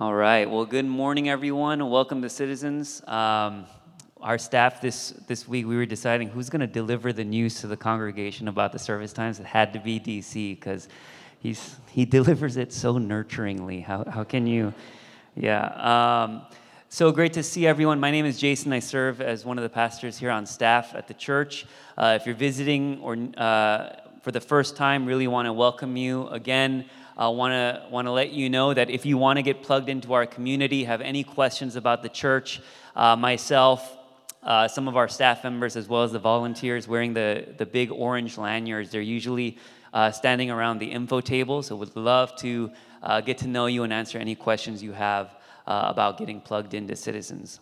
All right. Well, good morning, everyone. Welcome to Citizens. Um, our staff this, this week, we were deciding who's going to deliver the news to the congregation about the service times. It had to be DC because he delivers it so nurturingly. How, how can you? Yeah. Um, so great to see everyone. My name is Jason. I serve as one of the pastors here on staff at the church. Uh, if you're visiting or uh, for the first time, really want to welcome you again. I want to want to let you know that if you want to get plugged into our community, have any questions about the church, uh, myself, uh, some of our staff members, as well as the volunteers wearing the, the big orange lanyards, they're usually uh, standing around the info table. So, would love to uh, get to know you and answer any questions you have uh, about getting plugged into Citizens.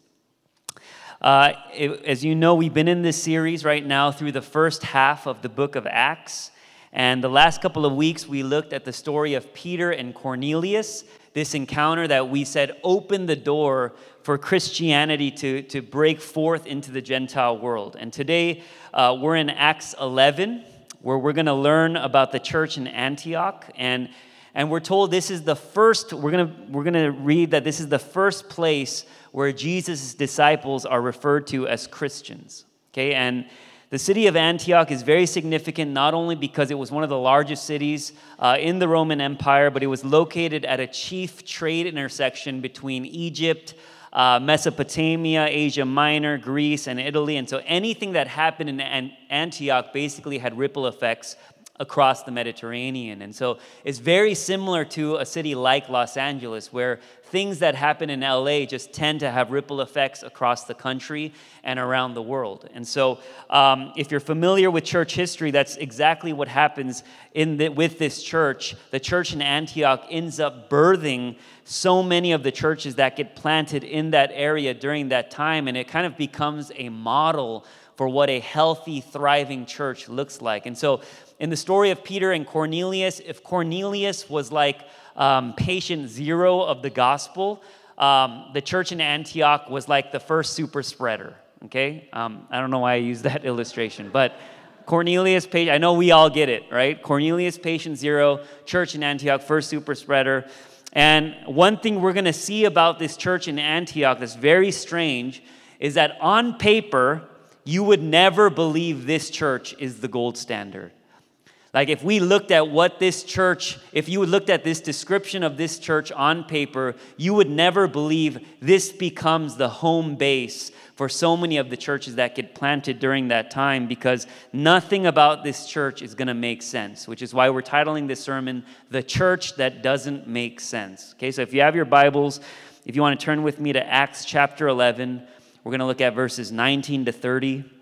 Uh, it, as you know, we've been in this series right now through the first half of the book of Acts. And the last couple of weeks, we looked at the story of Peter and Cornelius, this encounter that we said opened the door for Christianity to, to break forth into the Gentile world. And today, uh, we're in Acts 11, where we're going to learn about the church in Antioch. And, and we're told this is the first, we're going we're to read that this is the first place where Jesus' disciples are referred to as Christians. Okay, and the city of Antioch is very significant not only because it was one of the largest cities uh, in the Roman Empire, but it was located at a chief trade intersection between Egypt, uh, Mesopotamia, Asia Minor, Greece, and Italy. And so anything that happened in Antioch basically had ripple effects across the Mediterranean. And so it's very similar to a city like Los Angeles, where things that happen in LA just tend to have ripple effects across the country and around the world. And so, um, if you're familiar with church history, that's exactly what happens in the, with this church. The church in Antioch ends up birthing so many of the churches that get planted in that area during that time, and it kind of becomes a model for what a healthy, thriving church looks like. And so, in the story of Peter and Cornelius, if Cornelius was like um, patient zero of the gospel, um, the church in Antioch was like the first super spreader. Okay? Um, I don't know why I use that illustration, but Cornelius, patient, I know we all get it, right? Cornelius, patient zero, church in Antioch, first super spreader. And one thing we're going to see about this church in Antioch that's very strange is that on paper, you would never believe this church is the gold standard. Like, if we looked at what this church, if you looked at this description of this church on paper, you would never believe this becomes the home base for so many of the churches that get planted during that time because nothing about this church is going to make sense, which is why we're titling this sermon, The Church That Doesn't Make Sense. Okay, so if you have your Bibles, if you want to turn with me to Acts chapter 11, we're going to look at verses 19 to 30.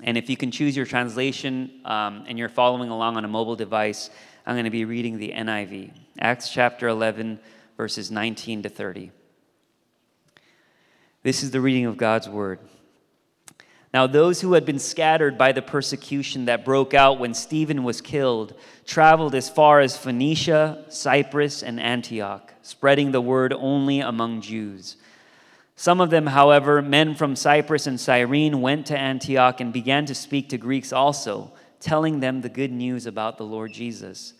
And if you can choose your translation um, and you're following along on a mobile device, I'm going to be reading the NIV. Acts chapter 11, verses 19 to 30. This is the reading of God's word. Now, those who had been scattered by the persecution that broke out when Stephen was killed traveled as far as Phoenicia, Cyprus, and Antioch, spreading the word only among Jews. Some of them, however, men from Cyprus and Cyrene, went to Antioch and began to speak to Greeks also, telling them the good news about the Lord Jesus.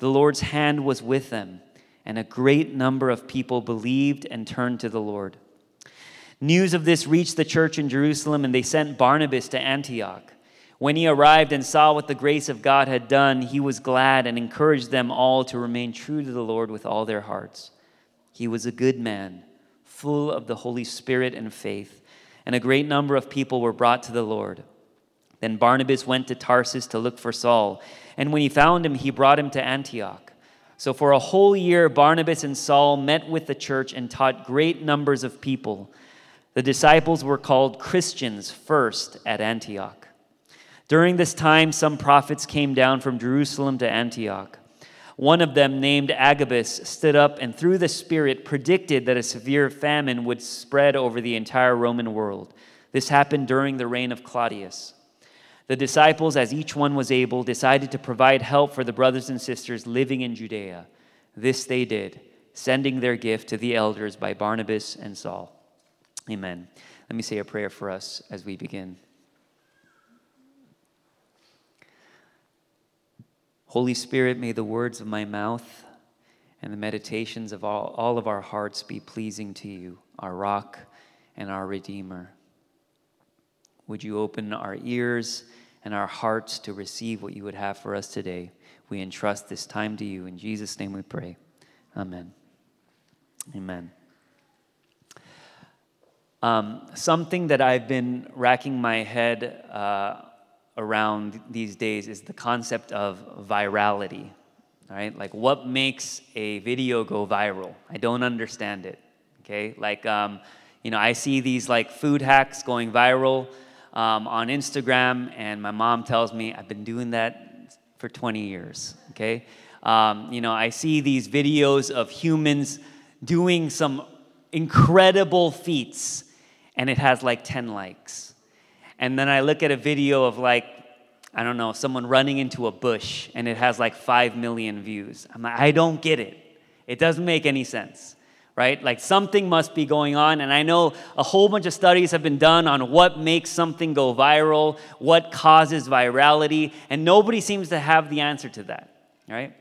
The Lord's hand was with them, and a great number of people believed and turned to the Lord. News of this reached the church in Jerusalem, and they sent Barnabas to Antioch. When he arrived and saw what the grace of God had done, he was glad and encouraged them all to remain true to the Lord with all their hearts. He was a good man full of the Holy Spirit and faith, and a great number of people were brought to the Lord. Then Barnabas went to Tarsus to look for Saul, and when he found him, he brought him to Antioch. So for a whole year, Barnabas and Saul met with the church and taught great numbers of people. The disciples were called Christians first at Antioch. During this time, some prophets came down from Jerusalem to Antioch. One of them, named Agabus, stood up and through the Spirit predicted that a severe famine would spread over the entire Roman world. This happened during the reign of Claudius. The disciples, as each one was able, decided to provide help for the brothers and sisters living in Judea. This they did, sending their gift to the elders by Barnabas and Saul. Amen. Let me say a prayer for us as we begin. Holy Spirit, may the words of my mouth and the meditations of all, all of our hearts be pleasing to you, our rock and our Redeemer. Would you open our ears and our hearts to receive what you would have for us today? We entrust this time to you. In Jesus' name we pray. Amen. Amen. Um, something that I've been racking my head uh, around these days is the concept of virality. Right? Like, what makes a video go viral? I don't understand it. Okay? Like, um, you know, I see these like food hacks going viral um, on Instagram, and my mom tells me I've been doing that for 20 years. Okay? Um, you know, I see these videos of humans doing some incredible feats and it has like 10 likes. And then I look at a video of like, I don't know, someone running into a bush and it has like 5 million views. I'm like, I don't get it. It doesn't make any sense, right? Like something must be going on. And I know a whole bunch of studies have been done on what makes something go viral, what causes virality, and nobody seems to have the answer to that, right?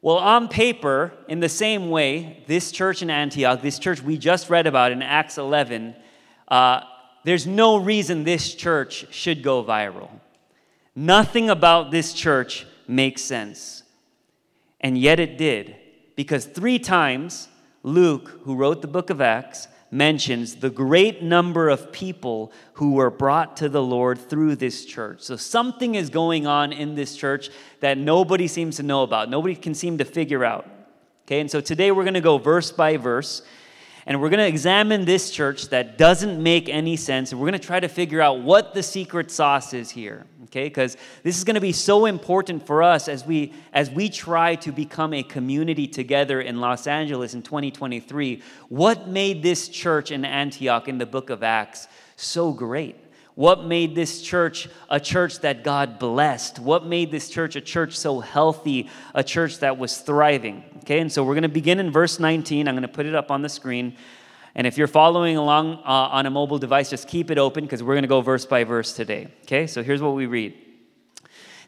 Well, on paper, in the same way, this church in Antioch, this church we just read about in Acts 11, uh, there's no reason this church should go viral. Nothing about this church makes sense. And yet it did, because three times Luke, who wrote the book of Acts, mentions the great number of people who were brought to the Lord through this church. So something is going on in this church that nobody seems to know about, nobody can seem to figure out. Okay, and so today we're going to go verse by verse. And we're going to examine this church that doesn't make any sense. And we're going to try to figure out what the secret sauce is here. Okay? Because this is going to be so important for us as we as we try to become a community together in Los Angeles in 2023. What made this church in Antioch in the book of Acts so great? What made this church a church that God blessed? What made this church a church so healthy, a church that was thriving? Okay, and so we're going to begin in verse 19. I'm going to put it up on the screen. And if you're following along uh, on a mobile device, just keep it open because we're going to go verse by verse today. Okay, so here's what we read.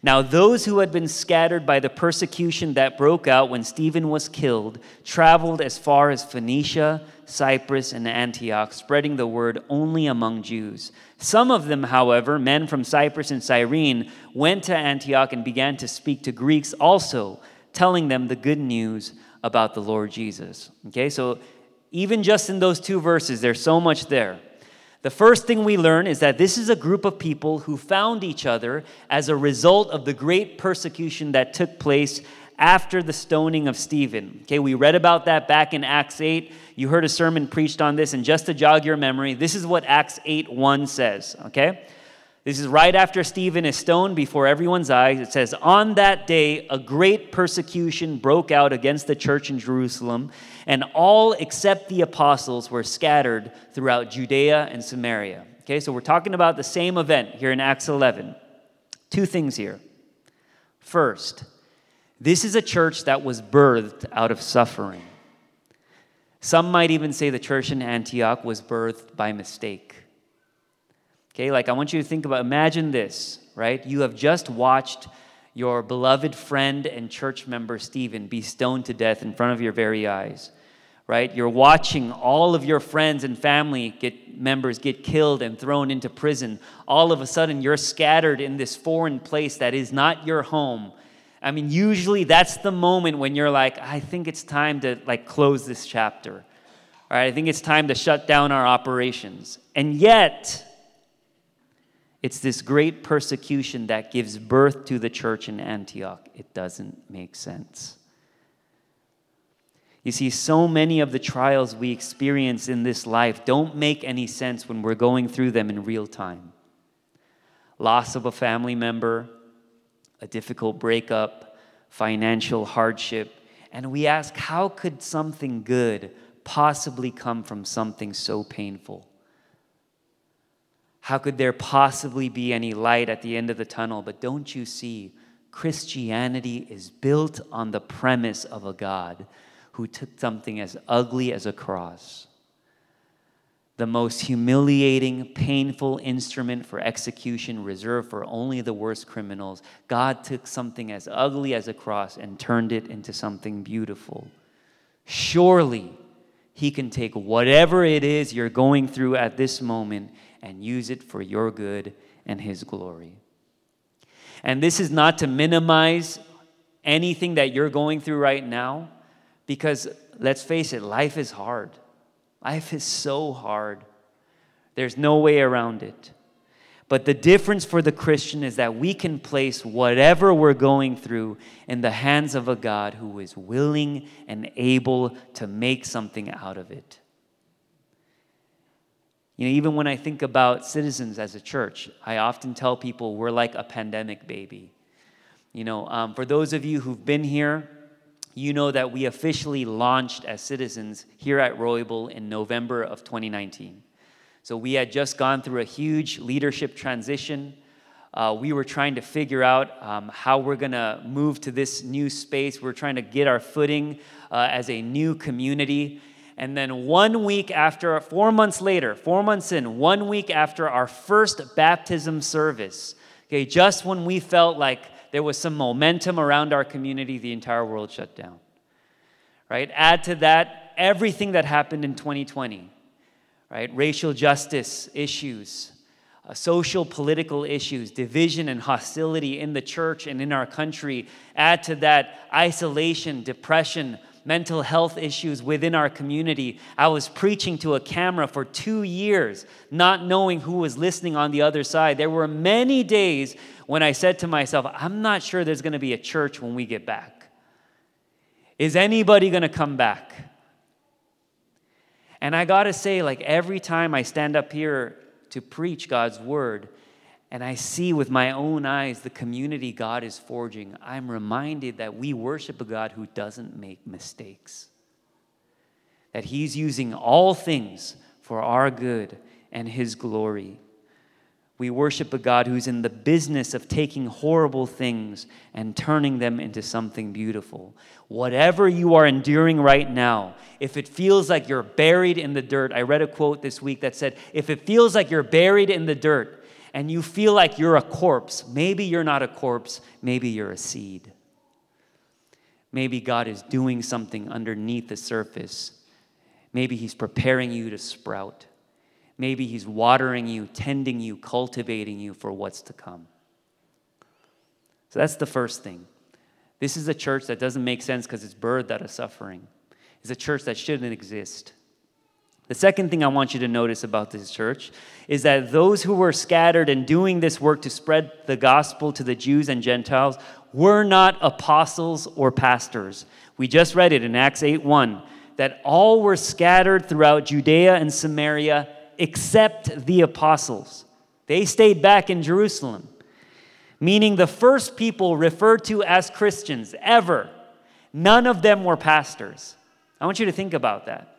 Now, those who had been scattered by the persecution that broke out when Stephen was killed traveled as far as Phoenicia, Cyprus, and Antioch, spreading the word only among Jews. Some of them, however, men from Cyprus and Cyrene, went to Antioch and began to speak to Greeks also, telling them the good news about the Lord Jesus. Okay, so even just in those two verses, there's so much there. The first thing we learn is that this is a group of people who found each other as a result of the great persecution that took place after the stoning of Stephen. Okay, we read about that back in Acts 8. You heard a sermon preached on this, and just to jog your memory, this is what Acts 8 1 says. Okay? This is right after Stephen is stoned before everyone's eyes. It says, On that day, a great persecution broke out against the church in Jerusalem and all except the apostles were scattered throughout Judea and Samaria. Okay, so we're talking about the same event here in Acts 11. Two things here. First, this is a church that was birthed out of suffering. Some might even say the church in Antioch was birthed by mistake. Okay, like I want you to think about imagine this, right? You have just watched your beloved friend and church member Stephen be stoned to death in front of your very eyes right? You're watching all of your friends and family get members get killed and thrown into prison. All of a sudden, you're scattered in this foreign place that is not your home. I mean, usually that's the moment when you're like, I think it's time to like close this chapter. All right, I think it's time to shut down our operations. And yet, it's this great persecution that gives birth to the church in Antioch. It doesn't make sense. You see, so many of the trials we experience in this life don't make any sense when we're going through them in real time. Loss of a family member, a difficult breakup, financial hardship, and we ask, how could something good possibly come from something so painful? How could there possibly be any light at the end of the tunnel? But don't you see, Christianity is built on the premise of a God who took something as ugly as a cross, the most humiliating, painful instrument for execution reserved for only the worst criminals. God took something as ugly as a cross and turned it into something beautiful. surely He can take whatever it is you're going through at this moment and use it for your good and His glory. And this is not to minimize anything that you're going through right now, because let's face it, life is hard. Life is so hard. There's no way around it. But the difference for the Christian is that we can place whatever we're going through in the hands of a God who is willing and able to make something out of it. You know, even when I think about citizens as a church, I often tell people we're like a pandemic baby. You know, um, for those of you who've been here, you know that we officially launched as citizens here at Roybal in November of 2019. So we had just gone through a huge leadership transition. Uh, we were trying to figure out um, how we're going to move to this new space. We're trying to get our footing uh, as a new community. And then one week after, four months later, four months in, one week after our first baptism service, okay, just when we felt like there was some momentum around our community, the entire world shut down. Right? Add to that everything that happened in 2020 right? Racial justice issues, uh, social political issues, division and hostility in the church and in our country. Add to that isolation, depression, mental health issues within our community. I was preaching to a camera for two years, not knowing who was listening on the other side. There were many days when I said to myself, I'm not sure there's going to be a church when we get back. Is anybody going to come back? And I got to say, like every time I stand up here to preach God's word, and I see with my own eyes the community God is forging, I'm reminded that we worship a God who doesn't make mistakes. That He's using all things for our good and His glory. We worship a God who's in the business of taking horrible things and turning them into something beautiful. Whatever you are enduring right now, if it feels like you're buried in the dirt, I read a quote this week that said, if it feels like you're buried in the dirt and you feel like you're a corpse, maybe you're not a corpse, maybe you're a seed. Maybe God is doing something underneath the surface. Maybe He's preparing you to sprout. Maybe He's watering you, tending you, cultivating you for what's to come. So that's the first thing. This is a church that doesn't make sense because it's birthed out of suffering. It's a church that shouldn't exist. The second thing I want you to notice about this church is that those who were scattered and doing this work to spread the gospel to the Jews and Gentiles were not apostles or pastors. We just read it in Acts 8 1 that all were scattered throughout Judea and Samaria except the apostles. They stayed back in Jerusalem, meaning the first people referred to as Christians ever, none of them were pastors. I want you to think about that.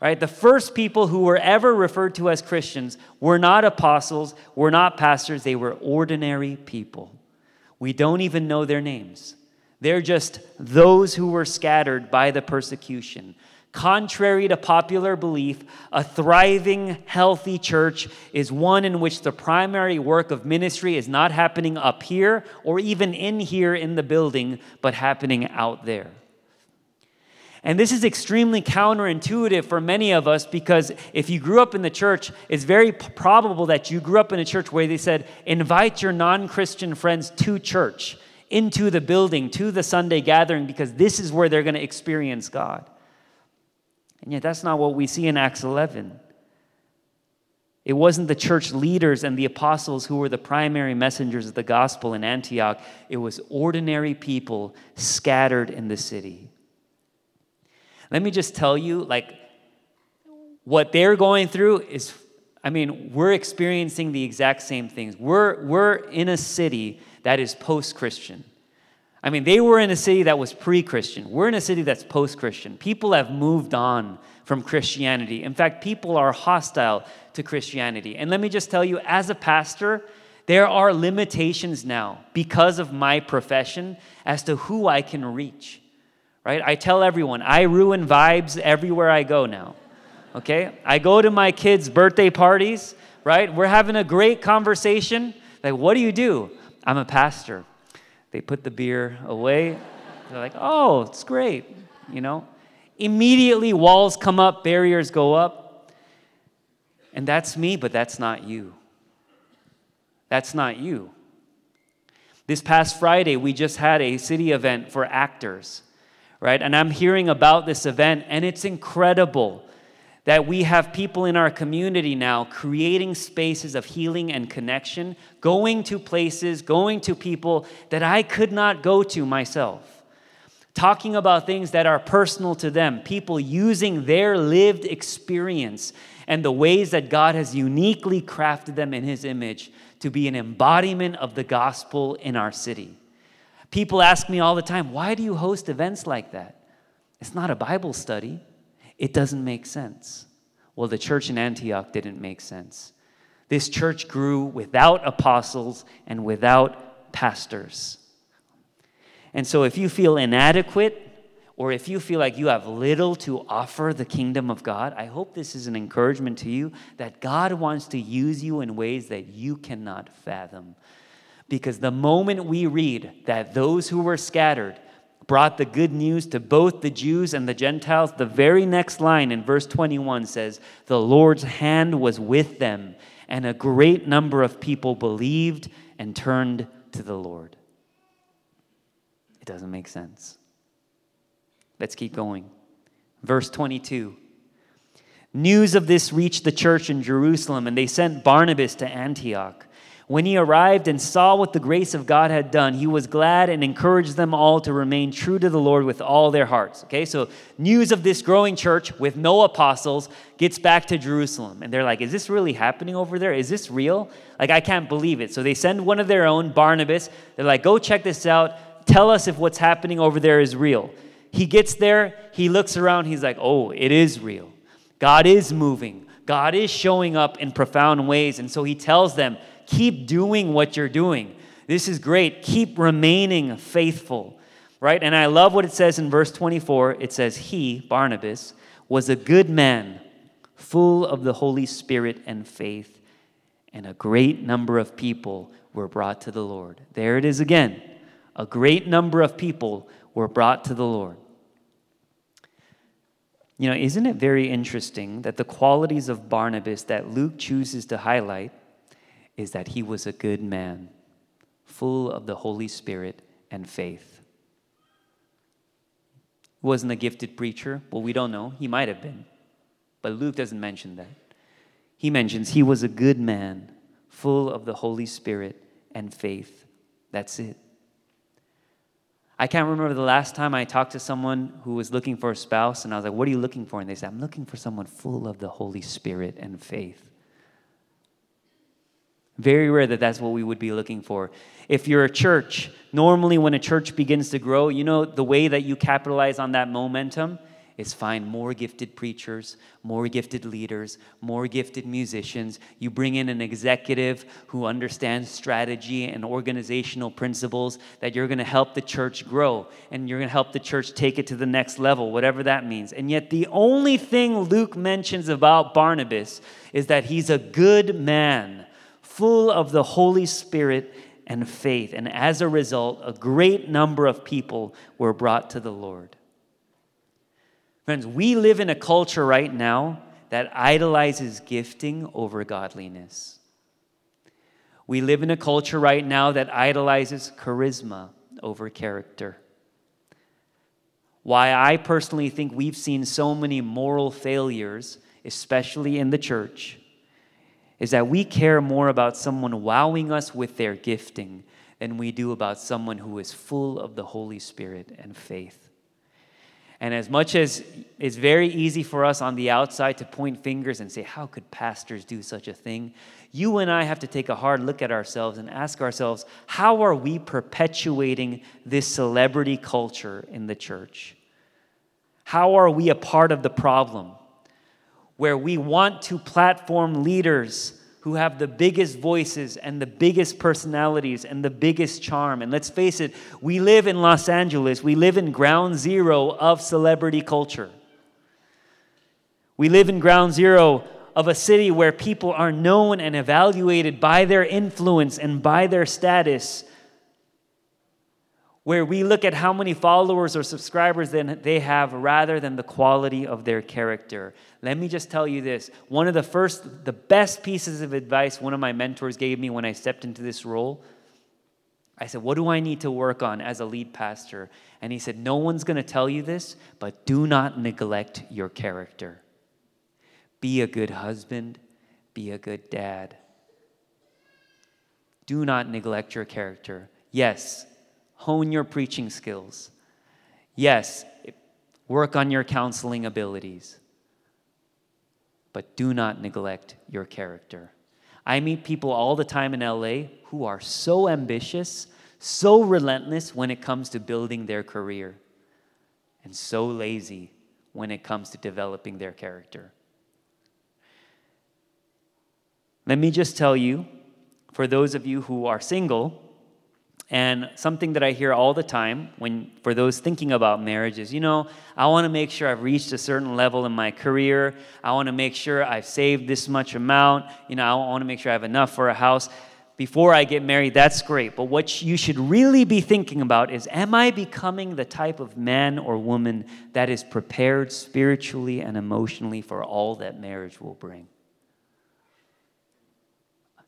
Right? The first people who were ever referred to as Christians were not apostles, were not pastors, they were ordinary people. We don't even know their names. They're just those who were scattered by the persecution, Contrary to popular belief, a thriving, healthy church is one in which the primary work of ministry is not happening up here or even in here in the building, but happening out there. And this is extremely counterintuitive for many of us because if you grew up in the church, it's very probable that you grew up in a church where they said, invite your non Christian friends to church, into the building, to the Sunday gathering, because this is where they're going to experience God. And yet, that's not what we see in Acts 11. It wasn't the church leaders and the apostles who were the primary messengers of the gospel in Antioch, it was ordinary people scattered in the city. Let me just tell you, like, what they're going through is, I mean, we're experiencing the exact same things. We're, we're in a city that is post Christian. I mean, they were in a city that was pre Christian. We're in a city that's post Christian. People have moved on from Christianity. In fact, people are hostile to Christianity. And let me just tell you, as a pastor, there are limitations now because of my profession as to who I can reach. Right? I tell everyone, I ruin vibes everywhere I go now. Okay? I go to my kids' birthday parties, right? We're having a great conversation. Like, what do you do? I'm a pastor. They put the beer away. They're like, oh, it's great. You know, Immediately, walls come up, barriers go up. And that's me, but that's not you. That's not you. This past Friday, we just had a city event for actors, right? And I'm hearing about this event, and it's incredible that we have people in our community now creating spaces of healing and connection, going to places, going to people that I could not go to myself, talking about things that are personal to them, people using their lived experience and the ways that God has uniquely crafted them in His image to be an embodiment of the gospel in our city. People ask me all the time, why do you host events like that? It's not a Bible study it doesn't make sense. Well, the church in Antioch didn't make sense. This church grew without apostles and without pastors. And so, if you feel inadequate, or if you feel like you have little to offer the kingdom of God, I hope this is an encouragement to you that God wants to use you in ways that you cannot fathom. Because the moment we read that those who were scattered brought the good news to both the Jews and the Gentiles, the very next line in verse 21 says, The Lord's hand was with them, and a great number of people believed and turned to the Lord. It doesn't make sense. Let's keep going. Verse 22. News of this reached the church in Jerusalem, and they sent Barnabas to Antioch. When he arrived and saw what the grace of God had done, he was glad and encouraged them all to remain true to the Lord with all their hearts. Okay, so news of this growing church with no apostles gets back to Jerusalem. And they're like, Is this really happening over there? Is this real? Like, I can't believe it. So they send one of their own, Barnabas. They're like, Go check this out. Tell us if what's happening over there is real. He gets there, he looks around, he's like, Oh, it is real. God is moving. God is showing up in profound ways. And so he tells them, Keep doing what you're doing. This is great. Keep remaining faithful, right? And I love what it says in verse 24. It says, He, Barnabas, was a good man, full of the Holy Spirit and faith, and a great number of people were brought to the Lord. There it is again. A great number of people were brought to the Lord. You know, isn't it very interesting that the qualities of Barnabas that Luke chooses to highlight is that he was a good man, full of the Holy Spirit and faith. He wasn't a gifted preacher. Well, we don't know. He might have been. But Luke doesn't mention that. He mentions he was a good man, full of the Holy Spirit and faith. That's it. I can't remember the last time I talked to someone who was looking for a spouse, and I was like, What are you looking for? And they said, I'm looking for someone full of the Holy Spirit and faith. Very rare that that's what we would be looking for. If you're a church, normally when a church begins to grow, you know, the way that you capitalize on that momentum is find more gifted preachers, more gifted leaders, more gifted musicians. You bring in an executive who understands strategy and organizational principles that you're going to help the church grow and you're going to help the church take it to the next level, whatever that means. And yet, the only thing Luke mentions about Barnabas is that he's a good man full of the Holy Spirit and faith. And as a result, a great number of people were brought to the Lord. Friends, we live in a culture right now that idolizes gifting over godliness. We live in a culture right now that idolizes charisma over character. Why I personally think we've seen so many moral failures, especially in the church, is that we care more about someone wowing us with their gifting than we do about someone who is full of the Holy Spirit and faith. And as much as it's very easy for us on the outside to point fingers and say, How could pastors do such a thing? You and I have to take a hard look at ourselves and ask ourselves, How are we perpetuating this celebrity culture in the church? How are we a part of the problem? Where we want to platform leaders who have the biggest voices and the biggest personalities and the biggest charm. And let's face it, we live in Los Angeles, we live in ground zero of celebrity culture. We live in ground zero of a city where people are known and evaluated by their influence and by their status where we look at how many followers or subscribers they have rather than the quality of their character. Let me just tell you this. One of the first, the best pieces of advice one of my mentors gave me when I stepped into this role, I said, What do I need to work on as a lead pastor? And he said, No one's going to tell you this, but do not neglect your character. Be a good husband, be a good dad. Do not neglect your character. Yes, hone your preaching skills. Yes, work on your counseling abilities. But do not neglect your character. I meet people all the time in LA who are so ambitious, so relentless when it comes to building their career, and so lazy when it comes to developing their character. Let me just tell you, for those of you who are single, and something that I hear all the time when for those thinking about marriage is, you know, I want to make sure I've reached a certain level in my career. I want to make sure I've saved this much amount. You know, I want to make sure I have enough for a house before I get married. That's great. But what you should really be thinking about is am I becoming the type of man or woman that is prepared spiritually and emotionally for all that marriage will bring?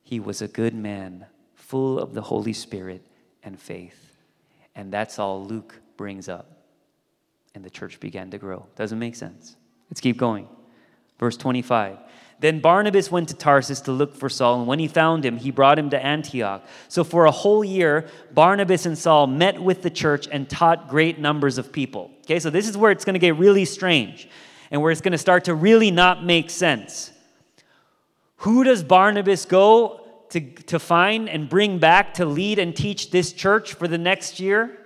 He was a good man, full of the Holy Spirit and faith. And that's all Luke brings up. And the church began to grow. Doesn't make sense. Let's keep going. Verse 25. Then Barnabas went to Tarsus to look for Saul, and when he found him, he brought him to Antioch. So for a whole year, Barnabas and Saul met with the church and taught great numbers of people. Okay, so this is where it's going to get really strange and where it's going to start to really not make sense. Who does Barnabas go to, to find and bring back to lead and teach this church for the next year?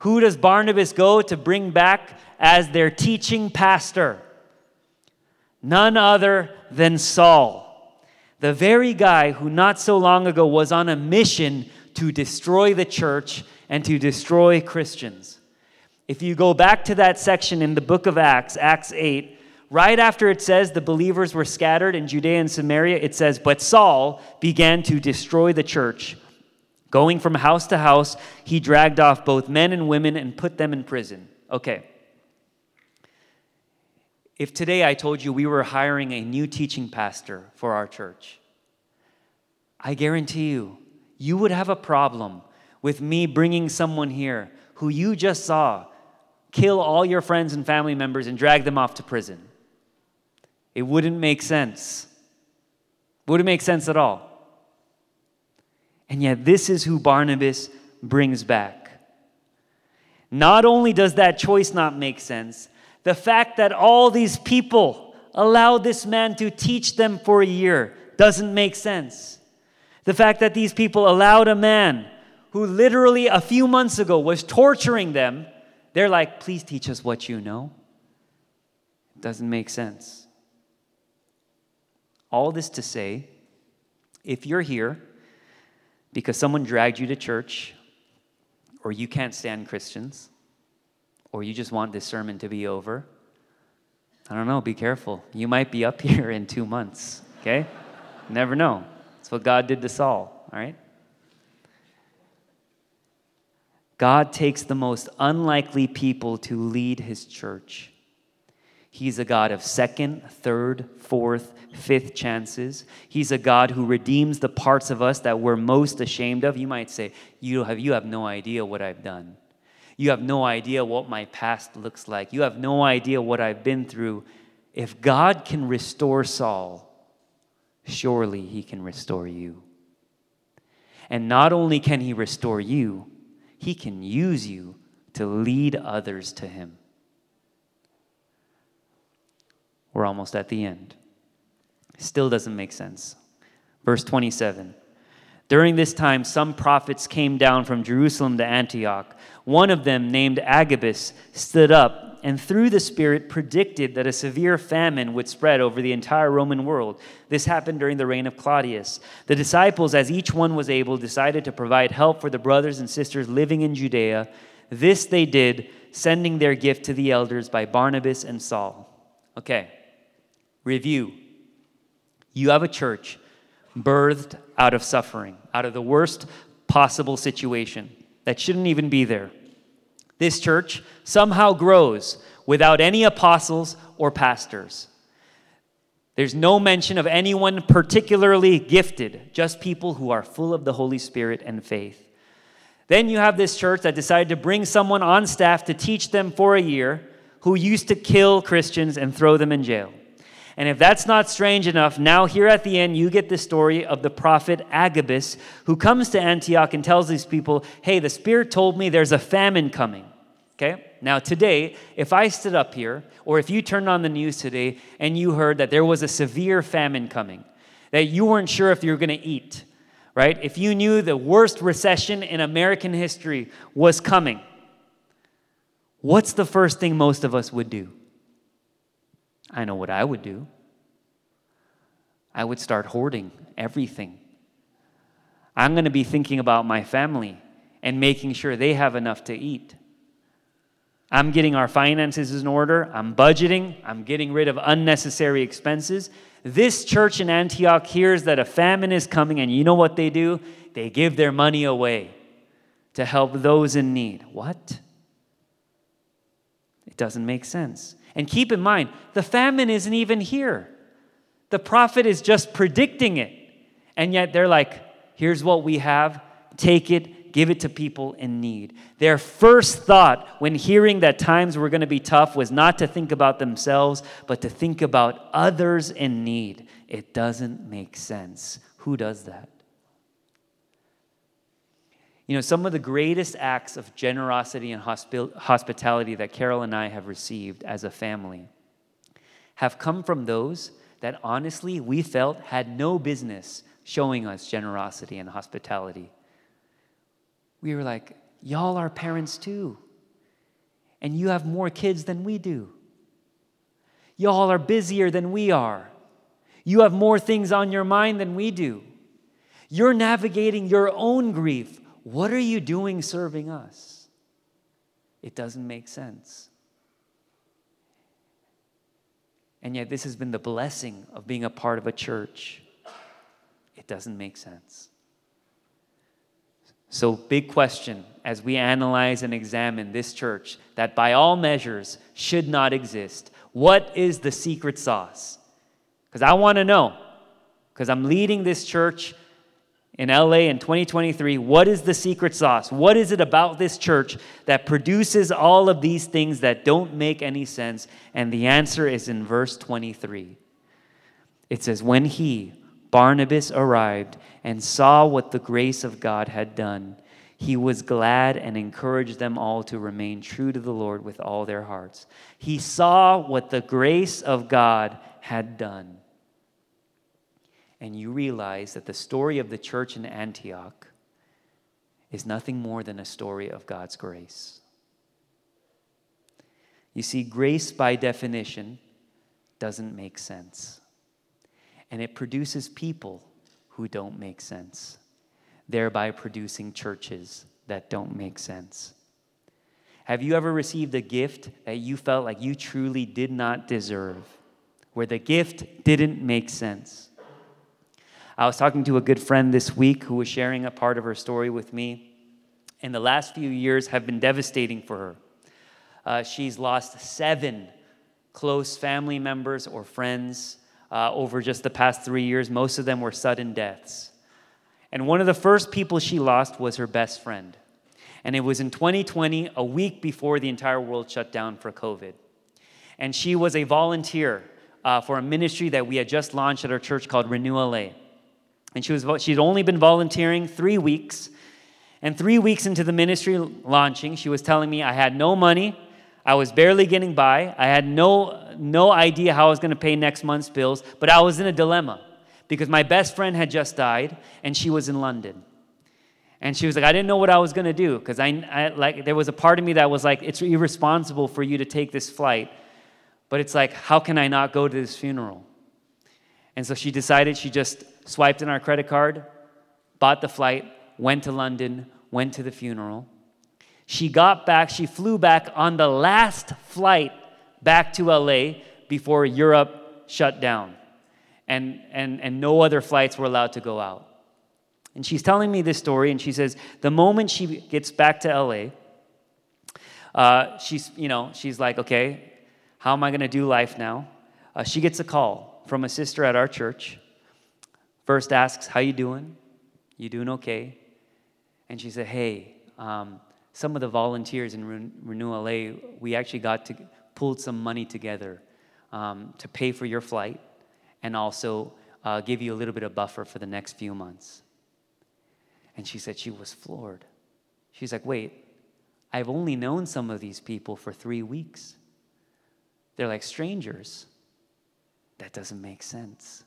Who does Barnabas go to bring back as their teaching pastor? None other than Saul, the very guy who not so long ago was on a mission to destroy the church and to destroy Christians. If you go back to that section in the book of Acts, Acts 8, right after it says the believers were scattered in Judea and Samaria, it says, But Saul began to destroy the church. Going from house to house, he dragged off both men and women and put them in prison. Okay. If today I told you we were hiring a new teaching pastor for our church, I guarantee you, you would have a problem with me bringing someone here who you just saw kill all your friends and family members and drag them off to prison. It wouldn't make sense. Wouldn't make sense at all. And yet, this is who Barnabas brings back. Not only does that choice not make sense, the fact that all these people allowed this man to teach them for a year doesn't make sense. The fact that these people allowed a man who literally a few months ago was torturing them, they're like, please teach us what you know. It doesn't make sense. All this to say, if you're here because someone dragged you to church, or you can't stand Christians, or you just want this sermon to be over, I don't know, be careful. You might be up here in two months, okay? Never know. That's what God did to Saul, all right? God takes the most unlikely people to lead his church. He's a God of second, third, fourth, fifth chances. He's a God who redeems the parts of us that we're most ashamed of. You might say, you have, you have no idea what I've done. You have no idea what my past looks like. You have no idea what I've been through. If God can restore Saul, surely he can restore you. And not only can he restore you, he can use you to lead others to him. We're almost at the end. Still doesn't make sense. Verse 27. During this time, some prophets came down from Jerusalem to Antioch. One of them, named Agabus, stood up and through the Spirit predicted that a severe famine would spread over the entire Roman world. This happened during the reign of Claudius. The disciples, as each one was able, decided to provide help for the brothers and sisters living in Judea. This they did, sending their gift to the elders by Barnabas and Saul. Okay, review. You have a church birthed out of suffering, out of the worst possible situation. that shouldn't even be there. This church somehow grows without any apostles or pastors. There's no mention of anyone particularly gifted, just people who are full of the Holy Spirit and faith. Then you have this church that decided to bring someone on staff to teach them for a year who used to kill Christians and throw them in jail. And if that's not strange enough, now here at the end, you get the story of the prophet Agabus, who comes to Antioch and tells these people, Hey, the Spirit told me there's a famine coming. Okay? Now, today, if I stood up here, or if you turned on the news today and you heard that there was a severe famine coming, that you weren't sure if you were going to eat, right? If you knew the worst recession in American history was coming, what's the first thing most of us would do? I know what I would do. I would start hoarding everything. I'm going to be thinking about my family and making sure they have enough to eat. I'm getting our finances in order. I'm budgeting. I'm getting rid of unnecessary expenses. This church in Antioch hears that a famine is coming, and you know what they do? They give their money away to help those in need. What? It doesn't make sense. And keep in mind, the famine isn't even here. The prophet is just predicting it. And yet they're like, here's what we have, take it, give it to people in need. Their first thought when hearing that times were going to be tough was not to think about themselves, but to think about others in need. It doesn't make sense. Who does that? You know, some of the greatest acts of generosity and hospitality that Carol and I have received as a family have come from those that honestly we felt had no business showing us generosity and hospitality. We were like, y'all are parents too, and you have more kids than we do. Y'all are busier than we are. You have more things on your mind than we do. You're navigating your own grief what are you doing serving us? It doesn't make sense. And yet, this has been the blessing of being a part of a church. It doesn't make sense. So, big question as we analyze and examine this church that by all measures should not exist. What is the secret sauce? Because I want to know, because I'm leading this church in LA in 2023 what is the secret sauce? What is it about this church that produces all of these things that don't make any sense? And the answer is in verse 23. It says, When he, Barnabas, arrived and saw what the grace of God had done, he was glad and encouraged them all to remain true to the Lord with all their hearts. He saw what the grace of God had done and you realize that the story of the church in Antioch is nothing more than a story of God's grace. You see, grace by definition doesn't make sense, and it produces people who don't make sense, thereby producing churches that don't make sense. Have you ever received a gift that you felt like you truly did not deserve, where the gift didn't make sense? I was talking to a good friend this week who was sharing a part of her story with me, and the last few years have been devastating for her. Uh, she's lost seven close family members or friends uh, over just the past three years. Most of them were sudden deaths. And one of the first people she lost was her best friend. And it was in 2020, a week before the entire world shut down for COVID. And she was a volunteer uh, for a ministry that we had just launched at our church called Renew LA. And she was, she'd only been volunteering three weeks. And three weeks into the ministry launching, she was telling me I had no money. I was barely getting by. I had no, no idea how I was going to pay next month's bills, but I was in a dilemma because my best friend had just died and she was in London. And she was like, I didn't know what I was going to do because I, I, like, there was a part of me that was like, it's irresponsible for you to take this flight. But it's like, how can I not go to this funeral? And so she decided she just swiped in our credit card, bought the flight, went to London, went to the funeral. She got back, she flew back on the last flight back to LA before Europe shut down. And, and, and no other flights were allowed to go out. And she's telling me this story, and she says the moment she gets back to LA, uh, she's, you know, she's like, okay, how am I going to do life now? Uh, she gets a call from a sister at our church. First asks, how you doing? You doing okay? And she said, hey, um, some of the volunteers in Re- Renew LA, we actually got to pulled some money together um, to pay for your flight and also uh, give you a little bit of buffer for the next few months. And she said she was floored. She's like, wait, I've only known some of these people for three weeks. They're like strangers. That doesn't make sense.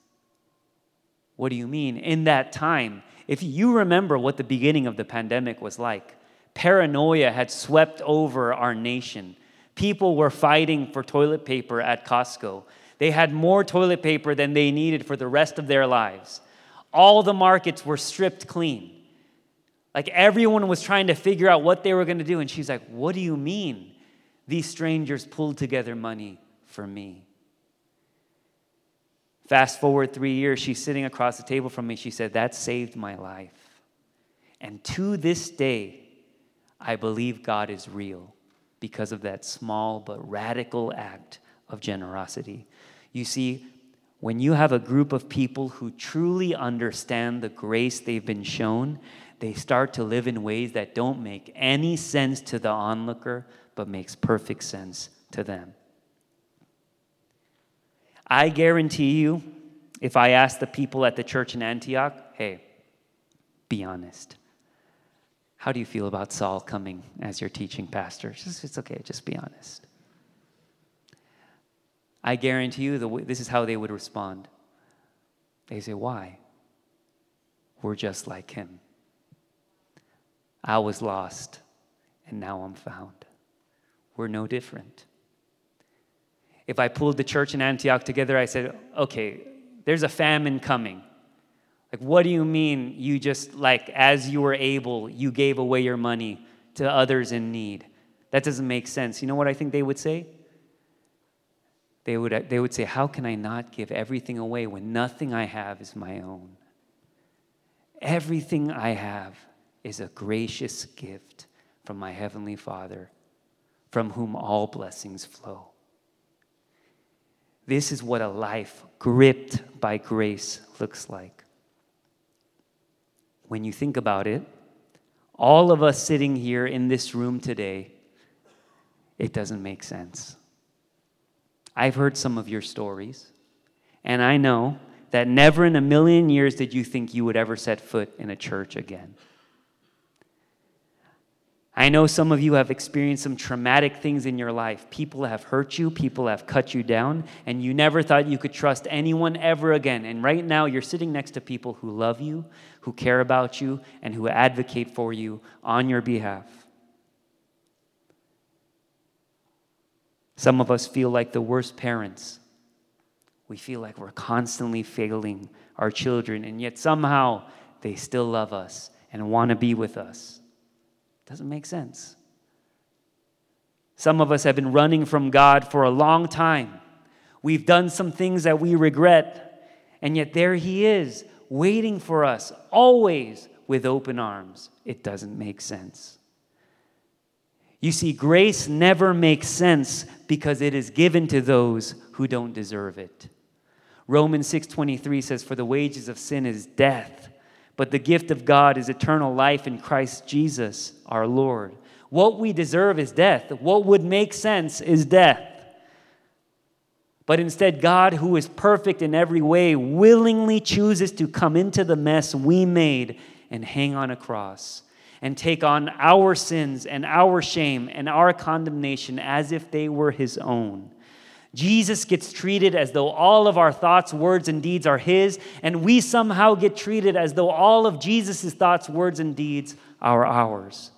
What do you mean? In that time, if you remember what the beginning of the pandemic was like, paranoia had swept over our nation. People were fighting for toilet paper at Costco. They had more toilet paper than they needed for the rest of their lives. All the markets were stripped clean. Like everyone was trying to figure out what they were going to do. And she's like, What do you mean? These strangers pulled together money for me. Fast forward three years, she's sitting across the table from me. She said, That saved my life. And to this day, I believe God is real because of that small but radical act of generosity. You see, when you have a group of people who truly understand the grace they've been shown, they start to live in ways that don't make any sense to the onlooker, but makes perfect sense to them. I guarantee you, if I ask the people at the church in Antioch, hey, be honest. How do you feel about Saul coming as your teaching pastor? It's okay, just be honest. I guarantee you, the, this is how they would respond. They say, Why? We're just like him. I was lost, and now I'm found. We're no different if I pulled the church in Antioch together, I said, okay, there's a famine coming. Like, what do you mean you just, like, as you were able, you gave away your money to others in need? That doesn't make sense. You know what I think they would say? They would, they would say, How can I not give everything away when nothing I have is my own? Everything I have is a gracious gift from my Heavenly Father, from whom all blessings flow. This is what a life gripped by grace looks like. When you think about it, all of us sitting here in this room today, it doesn't make sense. I've heard some of your stories, and I know that never in a million years did you think you would ever set foot in a church again. I know some of you have experienced some traumatic things in your life. People have hurt you, people have cut you down, and you never thought you could trust anyone ever again. And right now, you're sitting next to people who love you, who care about you, and who advocate for you on your behalf. Some of us feel like the worst parents. We feel like we're constantly failing our children, and yet somehow they still love us and want to be with us. Doesn't make sense. Some of us have been running from God for a long time. We've done some things that we regret, and yet there He is, waiting for us, always with open arms. It doesn't make sense. You see, grace never makes sense because it is given to those who don't deserve it. Romans 6:23 says for the wages of sin is death but the gift of God is eternal life in Christ Jesus our Lord. What we deserve is death. What would make sense is death. But instead, God, who is perfect in every way, willingly chooses to come into the mess we made and hang on a cross and take on our sins and our shame and our condemnation as if they were his own. Jesus gets treated as though all of our thoughts, words, and deeds are His, and we somehow get treated as though all of Jesus' thoughts, words, and deeds are ours.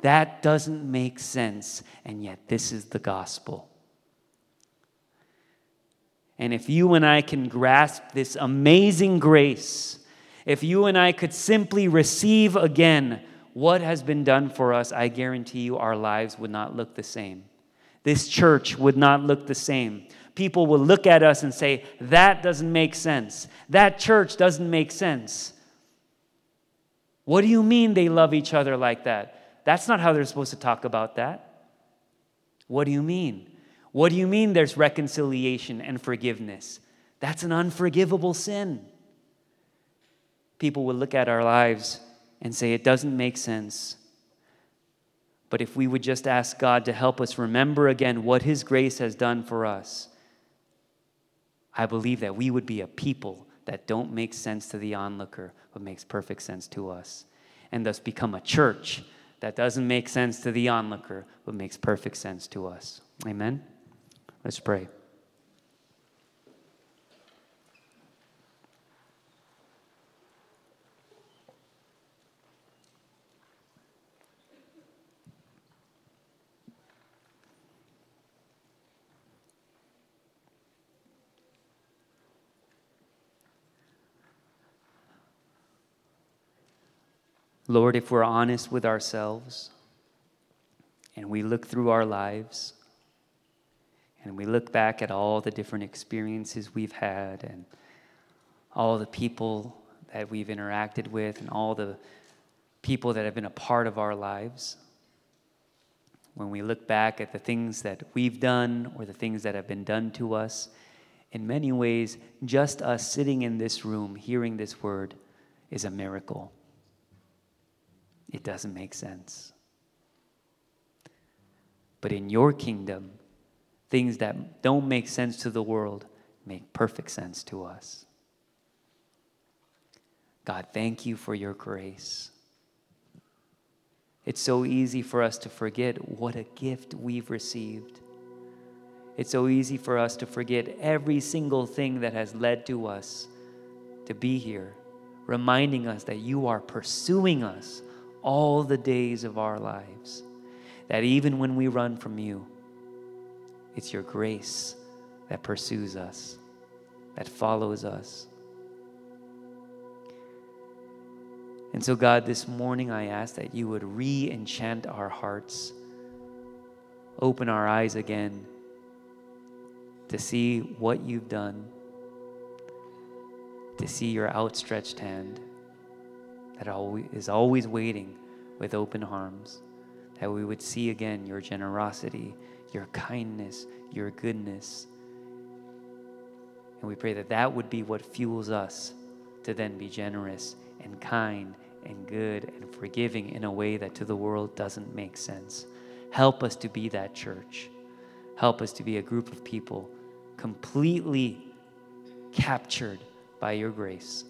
That doesn't make sense, and yet this is the gospel. And if you and I can grasp this amazing grace, if you and I could simply receive again what has been done for us, I guarantee you our lives would not look the same this church would not look the same. People will look at us and say, That doesn't make sense. That church doesn't make sense. What do you mean they love each other like that? That's not how they're supposed to talk about that. What do you mean? What do you mean there's reconciliation and forgiveness? That's an unforgivable sin. People will look at our lives and say it doesn't make sense. But if we would just ask God to help us remember again what His grace has done for us, I believe that we would be a people that don't make sense to the onlooker, but makes perfect sense to us. And thus become a church that doesn't make sense to the onlooker, but makes perfect sense to us. Amen? Let's pray. Lord, if we're honest with ourselves and we look through our lives and we look back at all the different experiences we've had and all the people that we've interacted with and all the people that have been a part of our lives, when we look back at the things that we've done or the things that have been done to us, in many ways, just us sitting in this room hearing this word is a miracle it doesn't make sense. But in your kingdom, things that don't make sense to the world make perfect sense to us. God, thank you for your grace. It's so easy for us to forget what a gift we've received. It's so easy for us to forget every single thing that has led to us to be here, reminding us that you are pursuing us all the days of our lives. That even when we run from you, it's your grace that pursues us, that follows us. And so, God, this morning I ask that you would re enchant our hearts, open our eyes again to see what you've done, to see your outstretched hand that is always waiting with open arms, that we would see again your generosity, your kindness, your goodness. And we pray that that would be what fuels us to then be generous and kind and good and forgiving in a way that to the world doesn't make sense. Help us to be that church. Help us to be a group of people completely captured by your grace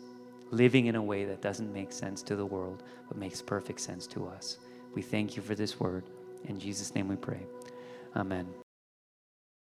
living in a way that doesn't make sense to the world, but makes perfect sense to us. We thank you for this word. In Jesus' name we pray. Amen.